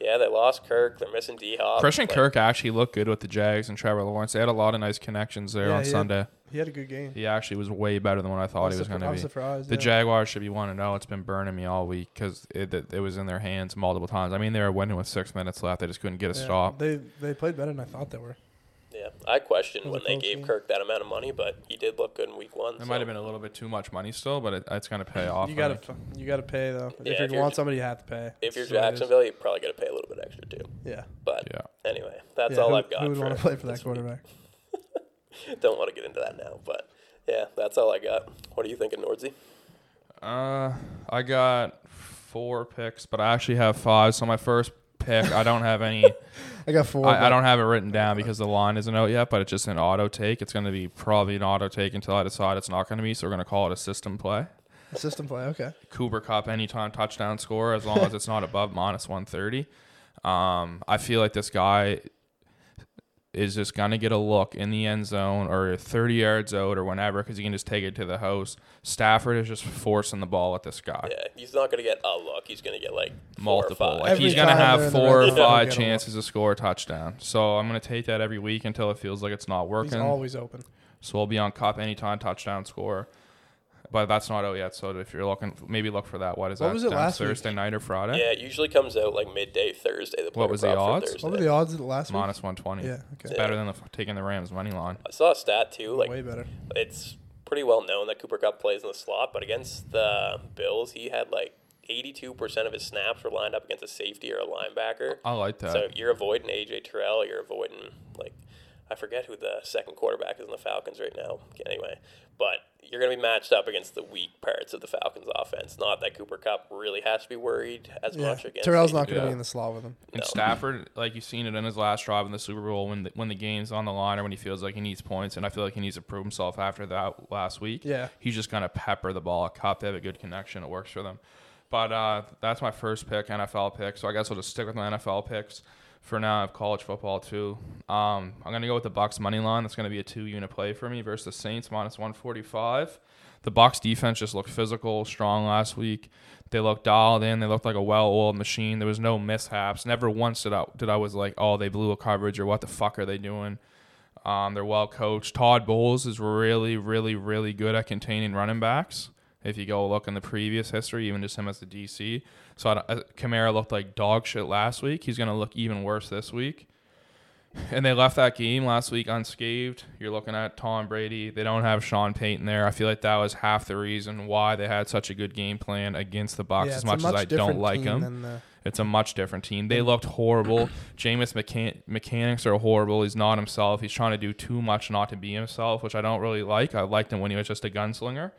[SPEAKER 3] Yeah, they lost Kirk. They're missing D Hop.
[SPEAKER 1] Christian
[SPEAKER 3] like,
[SPEAKER 1] Kirk actually looked good with the Jags and Trevor Lawrence. They had a lot of nice connections there
[SPEAKER 2] Yeah,
[SPEAKER 1] on
[SPEAKER 2] he had-
[SPEAKER 1] Sunday.
[SPEAKER 2] He had a good game.
[SPEAKER 1] He actually was way better than what I thought he was
[SPEAKER 2] surpri-
[SPEAKER 1] going
[SPEAKER 2] I
[SPEAKER 1] to
[SPEAKER 2] was
[SPEAKER 1] be.
[SPEAKER 2] surprised.
[SPEAKER 1] The
[SPEAKER 2] yeah.
[SPEAKER 1] Jaguars should be one to oh. know. It's been burning me all week because it, it, it was in their hands multiple times. I mean, they were winning with six minutes left. They just couldn't get a
[SPEAKER 2] Yeah,
[SPEAKER 1] stop.
[SPEAKER 2] They they played better than I thought they were.
[SPEAKER 3] Yeah, I questioned when they gave? Kirk that amount of money, but he did look good in Week One.
[SPEAKER 1] It
[SPEAKER 3] so-
[SPEAKER 1] might have been a little bit too much money still, but it, it's going to pay off.
[SPEAKER 2] You
[SPEAKER 1] for
[SPEAKER 2] gotta f- you gotta pay though.
[SPEAKER 3] Yeah,
[SPEAKER 2] if
[SPEAKER 3] if
[SPEAKER 2] you want somebody, you have to pay.
[SPEAKER 3] If you're
[SPEAKER 2] That's what it is.
[SPEAKER 3] Jacksonville, you probably got to pay a little bit extra too.
[SPEAKER 2] Yeah.
[SPEAKER 3] But
[SPEAKER 1] Yeah.
[SPEAKER 3] anyway, that's
[SPEAKER 2] Yeah,
[SPEAKER 3] all
[SPEAKER 2] who,
[SPEAKER 3] I've got.
[SPEAKER 2] Who would want to play for that quarterback?
[SPEAKER 3] Don't want to get into that now, but yeah, that's all I got. What are you thinking, Nordsey?
[SPEAKER 1] Uh, I got four picks, but I actually have five. So my first pick, I don't have any.
[SPEAKER 2] I got four.
[SPEAKER 1] I, I don't have it written down because the line isn't out yet, but it's just an auto take. It's going to be probably an auto take until I decide it's not going to be. So we're going to call it a system play.
[SPEAKER 2] A system play. Okay.
[SPEAKER 1] Cooper Kupp anytime touchdown score as long as it's not above minus 130. Um, I feel like this guy is just going to get a look in the end zone or 30 yards out or whenever because he can just take it to the house. Stafford is just forcing the ball at this guy.
[SPEAKER 3] Yeah, he's not going to get a look. He's going to get like four
[SPEAKER 1] Multiple.
[SPEAKER 3] Or five.
[SPEAKER 1] Like he's gonna have four or five chances to score a touchdown. So I'm gonna take that every week until it feels like it's not
[SPEAKER 2] He's
[SPEAKER 1] working.
[SPEAKER 2] always open.
[SPEAKER 1] So we'll be on Kupp anytime touchdown score. But that's not out yet. So if you're looking, maybe look for that. What is
[SPEAKER 2] What
[SPEAKER 1] that?
[SPEAKER 2] was it
[SPEAKER 1] down
[SPEAKER 2] last week?
[SPEAKER 1] Thursday night or Friday?
[SPEAKER 3] Yeah, it usually comes out like midday Thursday. The what
[SPEAKER 1] was the
[SPEAKER 3] prop
[SPEAKER 1] odds?
[SPEAKER 2] What were the odds of the last
[SPEAKER 1] Minus 120.
[SPEAKER 2] Yeah.
[SPEAKER 1] It's
[SPEAKER 2] Okay.
[SPEAKER 1] better than the, taking the Rams money line.
[SPEAKER 3] I saw a stat too. Like
[SPEAKER 2] Way better.
[SPEAKER 3] it's pretty well known that Cooper Kupp plays in the slot, but against the Bills, he had like 82% of his snaps were lined up against a safety or a linebacker.
[SPEAKER 1] I like that.
[SPEAKER 3] So you're avoiding AJ Terrell. You're avoiding like I forget who the second quarterback is in the Falcons right now. Anyway, but you're going to be matched up against the weak parts of the Falcons offense. Not that Cooper Kupp really has to be worried as
[SPEAKER 2] Yeah.
[SPEAKER 3] much against.
[SPEAKER 2] Terrell's not going to
[SPEAKER 1] Yeah.
[SPEAKER 2] be in the slot with him.
[SPEAKER 1] And
[SPEAKER 3] No.
[SPEAKER 1] Stafford, like you've seen it in his last drive in the Super Bowl when the, when the game's on the line or when he feels like he needs points, and I feel like he needs to prove himself after that last week.
[SPEAKER 2] Yeah.
[SPEAKER 1] he's just gonna pepper the ball at Kupp. They have a good connection. It works for them. But uh, that's my first pick, NFL pick. So I guess I'll just stick with my NFL picks for now. I have college football too. Um, I'm gonna go with the Bucks money line. That's gonna be a two unit play for me versus the Saints minus 145. The Bucks defense just looked physical, strong last week. They looked dialed in. They looked like a well-oiled machine. There was no mishaps. Never once did I did I was like, oh, they blew a coverage or what the fuck are they doing? Um, they're well coached. Todd Bowles is really, really, really good at containing running backs. If you go look in the previous history, even just him as the DC. So I, Kamara looked like dog shit last week. He's gonna look even worse this week. And they left that game last week unscathed. You're looking at Tom Brady. They don't have Sean Payton there. I feel like that was half the reason why they had such a good game plan against the Bucks.
[SPEAKER 2] yeah,
[SPEAKER 1] as
[SPEAKER 2] a
[SPEAKER 1] much as I don't like him,
[SPEAKER 2] the-
[SPEAKER 1] it's a much different team. They looked horrible. Jameis mechan- mechanics are horrible. He's not himself. He's trying to do too much not to be himself, which I don't really like. I liked him when he was just a gunslinger.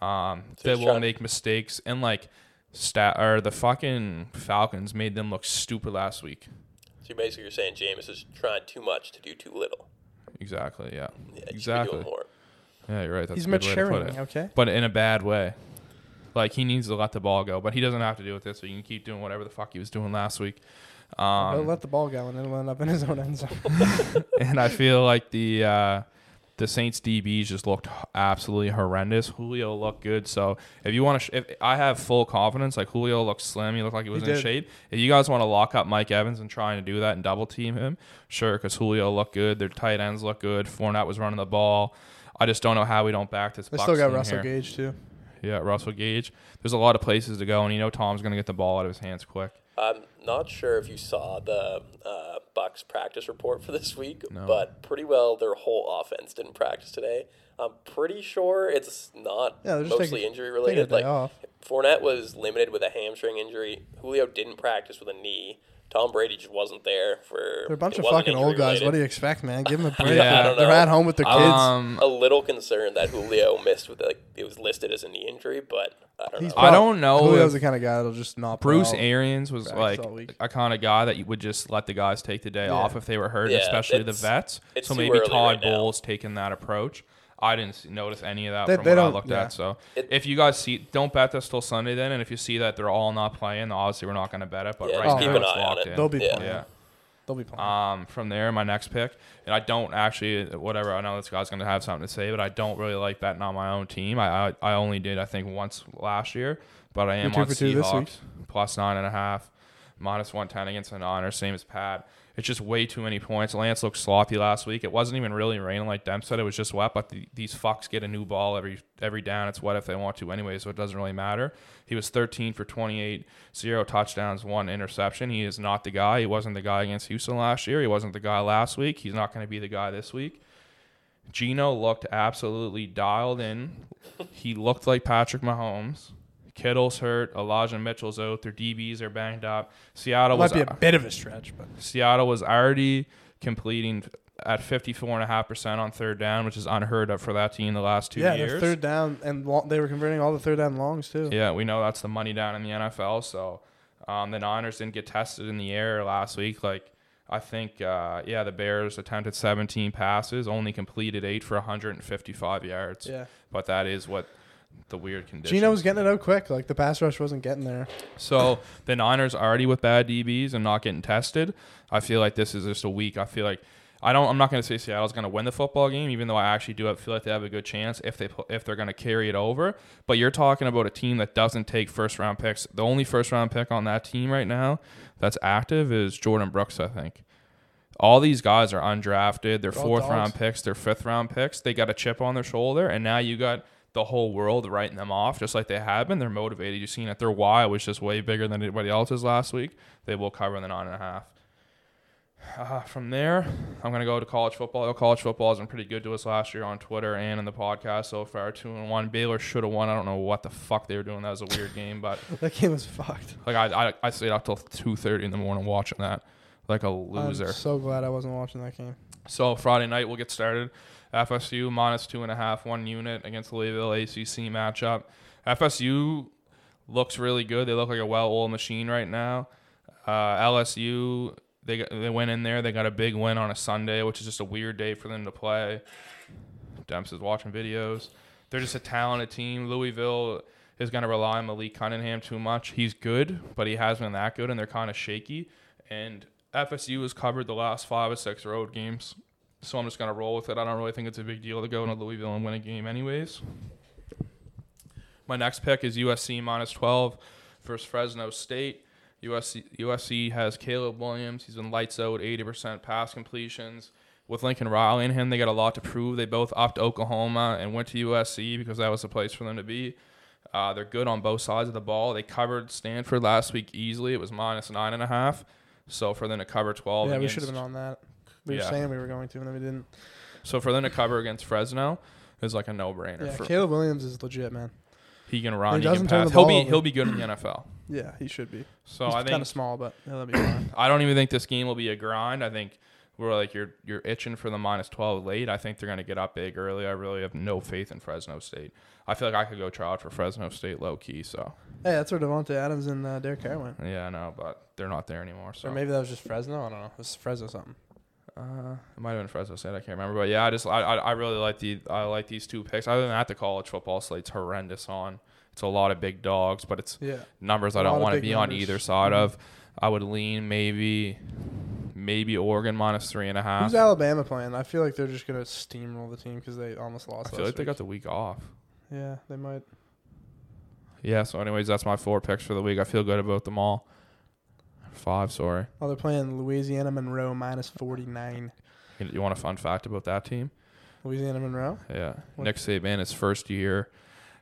[SPEAKER 1] Um, they will
[SPEAKER 3] trying-
[SPEAKER 1] make mistakes and like stat or the fucking Falcons made them look stupid last week.
[SPEAKER 3] So basically, you're saying Jameis is trying too much to do too little.
[SPEAKER 1] Exactly. Yeah.
[SPEAKER 3] Yeah, you should be
[SPEAKER 1] Exactly.
[SPEAKER 3] more.
[SPEAKER 1] Yeah, you're right. That's
[SPEAKER 2] He's
[SPEAKER 1] a good way to put
[SPEAKER 2] maturing,
[SPEAKER 1] it.
[SPEAKER 2] okay?
[SPEAKER 1] But in a bad way. Like he needs to let the ball go, but he doesn't have to do with this So He can keep doing whatever the fuck he was doing last week.
[SPEAKER 2] He'll
[SPEAKER 1] Um,
[SPEAKER 2] let the ball go and it'll end up in his own end zone.
[SPEAKER 1] and I feel like the uh, the Saints DBs just looked absolutely horrendous. Julio looked good, so if you want to, sh- if I have full confidence, like Julio looked slim, he looked like he was
[SPEAKER 2] He
[SPEAKER 1] in
[SPEAKER 2] did.
[SPEAKER 1] shape. If you guys want to lock up Mike Evans and trying to do that and double team him, sure, because Julio looked good, their tight ends look good, Fournette was running the ball. I just don't know how we don't back this.
[SPEAKER 2] They still got Russell
[SPEAKER 1] here.
[SPEAKER 2] Gage too.
[SPEAKER 1] Yeah, Russell Gage. There's a lot of places to go, and you know Tom's gonna get the ball out of his hands quick.
[SPEAKER 3] I'm not sure if you saw the uh, Bucks practice report for this week,
[SPEAKER 1] No.
[SPEAKER 3] but pretty well their whole offense didn't practice today. I'm pretty sure it's not
[SPEAKER 2] Yeah,
[SPEAKER 3] mostly
[SPEAKER 2] taking-
[SPEAKER 3] injury related. Like
[SPEAKER 2] off.
[SPEAKER 3] Fournette was limited with a hamstring injury. Julio didn't practice with a knee. Tom Brady just wasn't there for.
[SPEAKER 2] They're a bunch of fucking old guys.
[SPEAKER 3] injury-related.
[SPEAKER 2] What do you expect, man? Give them a break.
[SPEAKER 1] Yeah, I
[SPEAKER 3] don't
[SPEAKER 2] They're at home with their kids.
[SPEAKER 1] Um,
[SPEAKER 3] a little concerned that Julio missed with like it was listed as a knee injury, but I don't
[SPEAKER 2] He's
[SPEAKER 3] know.
[SPEAKER 1] I don't know
[SPEAKER 2] Julio's the kind of guy that'll just not.
[SPEAKER 1] Bruce Arians was like a kind of guy that you would just let the guys take the day
[SPEAKER 2] Yeah.
[SPEAKER 1] off if they were hurt,
[SPEAKER 3] Yeah,
[SPEAKER 1] especially the vets. So maybe Todd
[SPEAKER 3] right.
[SPEAKER 1] Bowles taking that approach. I didn't s- notice any of that
[SPEAKER 2] They-
[SPEAKER 1] from
[SPEAKER 2] they
[SPEAKER 1] what I
[SPEAKER 2] don't-
[SPEAKER 1] looked
[SPEAKER 2] yeah.
[SPEAKER 1] at. So
[SPEAKER 3] It-
[SPEAKER 1] if you guys see, don't bet this till Sunday then. And if you see that they're all not playing, obviously we're not going to bet it. But
[SPEAKER 3] Yeah,
[SPEAKER 1] right
[SPEAKER 2] just
[SPEAKER 1] now it's locked
[SPEAKER 3] it.
[SPEAKER 1] in.
[SPEAKER 2] They'll be
[SPEAKER 3] Yeah.
[SPEAKER 2] playing.
[SPEAKER 1] Yeah.
[SPEAKER 2] They'll be playing.
[SPEAKER 1] Um, from there, my next pick, and I don't actually, whatever. I know this guy's going to have something to say, but I don't really like betting on my own team. I I, I only did I think once last year, but I am
[SPEAKER 2] two
[SPEAKER 1] on
[SPEAKER 2] for two this week.
[SPEAKER 1] Seahawks plus nine and a half, minus one ten against the Niners, same as Pat. It's just way too many points. Lance looked sloppy last week. It wasn't even really raining like Dem said. It was just wet, but the, these fucks get a new ball every every down. It's wet if they want to anyway, so it doesn't really matter. He was 13 for 28, zero touchdowns, one interception. He is not the guy. He wasn't the guy against Houston last year. He wasn't the guy last week. He's not going to be the guy this week. Geno looked absolutely dialed in. He looked like Patrick Mahomes. Kittle's hurt. Elijah Mitchell's out. Their DBs are banged up. Seattle
[SPEAKER 2] Might
[SPEAKER 1] was
[SPEAKER 2] be a bit of a stretch, but
[SPEAKER 1] Seattle was already completing at 54.5% on third down, which is unheard of for that team the last two
[SPEAKER 2] yeah,
[SPEAKER 1] years.
[SPEAKER 2] their third down and lo- they were converting all the third down longs too.
[SPEAKER 1] Yeah, we know that's the money down in the NFL. So um, the Niners didn't get tested in the air last week. Like I think, uh, yeah, the Bears attempted 17 passes, only completed eight for 155 yards.
[SPEAKER 2] Yeah.
[SPEAKER 1] But that is what the weird condition.
[SPEAKER 2] Geno was getting it out quick. Like the pass rush wasn't getting there.
[SPEAKER 1] So the Niners already with bad DBs and not getting tested. I feel like this is just a week. I feel like I don't. I'm not going to say Seattle's going to win the football game, even though I actually do I feel like they have a good chance if they if they're going to carry it over. But you're talking about a team that doesn't take first round picks. The only first round pick on that team right now that's active is Jordyn Brooks, I think. All these guys are undrafted. They're
[SPEAKER 2] They're
[SPEAKER 1] fourth
[SPEAKER 2] dogs.
[SPEAKER 1] round picks. They're fifth round picks. They got a chip on their shoulder, and now you got the whole world writing them off, just like they have been. They're motivated. You've seen it. Their Y was just way bigger than anybody else's last week. They will cover the nine and a half. Uh, from there, I'm gonna go to college football. College football has been pretty good to us last year on Twitter and in the podcast so far. Two and one. Baylor should have won. I don't know what the fuck they were doing. That was a weird game, but
[SPEAKER 2] That game was fucked.
[SPEAKER 1] like I I, I stayed up till two thirty in the morning watching that, like a loser.
[SPEAKER 2] I'm so glad I wasn't watching that game.
[SPEAKER 1] So Friday night we'll get started. FSU minus two and a half, one unit against Louisville ACC matchup. FSU looks really good. They look like a well-oiled machine right now. Uh, LSU they they went in there. They got a big win on a Sunday, which is just a weird day for them to play. Demps is watching videos. They're just a talented team. Louisville is going to rely on Malik Cunningham too much. He's good, but he hasn't been that good, and they're kind of shaky. And FSU has covered the last five or six road games, so I'm just to roll with it. I don't really think it's a big deal to go into Louisville and win a game, anyways. My next pick is USC minus 12 versus Fresno State. USC, USC has Caleb Williams. He's been lights out, 80% pass completions. With Lincoln Riley and him, they got a lot to prove. They both upped Oklahoma and went to USC because that was the place for them to be. Uh, they're good on both sides of the ball. They covered Stanford last week easily. It was minus nine and a half. So for them to cover 12
[SPEAKER 2] yeah, we should have been on that. We were
[SPEAKER 1] Yeah.
[SPEAKER 2] saying we were going to, and then we didn't.
[SPEAKER 1] So for them to cover against Fresno is like a no-brainer.
[SPEAKER 2] Yeah,
[SPEAKER 1] for,
[SPEAKER 2] Caleb Williams is legit, man.
[SPEAKER 1] he can run.
[SPEAKER 2] He
[SPEAKER 1] He, can pass. He'll be
[SPEAKER 2] over.
[SPEAKER 1] he'll be good in the NFL.
[SPEAKER 2] Yeah, he should be.
[SPEAKER 1] So
[SPEAKER 2] He's
[SPEAKER 1] I
[SPEAKER 2] kind of small, but he'll be fine.
[SPEAKER 1] I don't even think this game will be a grind. I think we're like you're you're itching for the minus twelve late. I think they're gonna get up big early. I really have no faith in Fresno State. I feel like I could go try out for Fresno State low key. So
[SPEAKER 2] Hey, that's where Davante Adams and uh, Derek Carr went.
[SPEAKER 1] yeah, I know, but they're not there anymore. So
[SPEAKER 2] Or maybe that was just Fresno. I don't know. It was Fresno something.
[SPEAKER 1] Uh, it might have been Fresno State. I can't remember, but yeah, I just I, I, I really like the I like these two picks. Other than that, the college football slate's horrendous. On it's a lot of big dogs, but it's
[SPEAKER 2] Yeah.
[SPEAKER 1] numbers I don't want to be on either side
[SPEAKER 2] Mhm.
[SPEAKER 1] of. I would lean maybe maybe Oregon minus three and a half.
[SPEAKER 2] Who's Alabama playing? I feel like they're just gonna steamroll the team because they almost lost.
[SPEAKER 1] I feel like they got the week off.
[SPEAKER 2] Yeah, they might.
[SPEAKER 1] Yeah. So, anyways, that's my four picks for the week. I feel good about them all. Five, sorry.
[SPEAKER 2] Oh, they're playing Louisiana Monroe minus forty nine.
[SPEAKER 1] You, you want a fun fact about that team?
[SPEAKER 2] Louisiana Monroe.
[SPEAKER 1] Yeah.
[SPEAKER 2] What?
[SPEAKER 1] Nick Saban, his first year,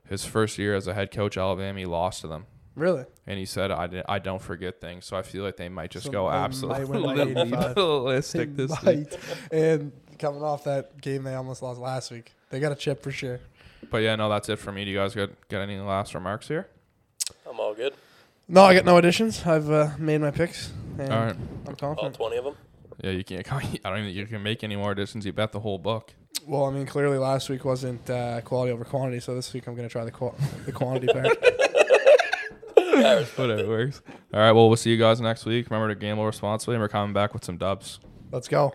[SPEAKER 1] his first year as a head coach, Alabama, he lost to them.
[SPEAKER 2] Really?
[SPEAKER 1] And he said, "I, di- I don't forget things." So I feel like they might just
[SPEAKER 2] So
[SPEAKER 1] go
[SPEAKER 2] they might
[SPEAKER 1] absolutely
[SPEAKER 2] win by 85.
[SPEAKER 1] ballistic
[SPEAKER 2] They
[SPEAKER 1] this week.
[SPEAKER 2] might. And coming off that game they almost lost last week, they got a chip for sure.
[SPEAKER 1] But yeah, no, that's it for me. Do you guys got got any last remarks here?
[SPEAKER 3] I'm all good.
[SPEAKER 2] No, I got no additions. I've uh, made my picks, and
[SPEAKER 1] All right.
[SPEAKER 2] I'm
[SPEAKER 3] All
[SPEAKER 2] confident.
[SPEAKER 3] 20 of them.
[SPEAKER 1] Yeah, you can't. I don't even think you can make any more additions. You bet the whole book.
[SPEAKER 2] Well, I mean, clearly last week wasn't uh, quality over quantity, so this week I'm going to try the qual- the quantity part.
[SPEAKER 1] Whatever works. All right. Well, we'll see you guys next week. Remember to gamble responsibly, and we're coming back with some dubs.
[SPEAKER 2] Let's go.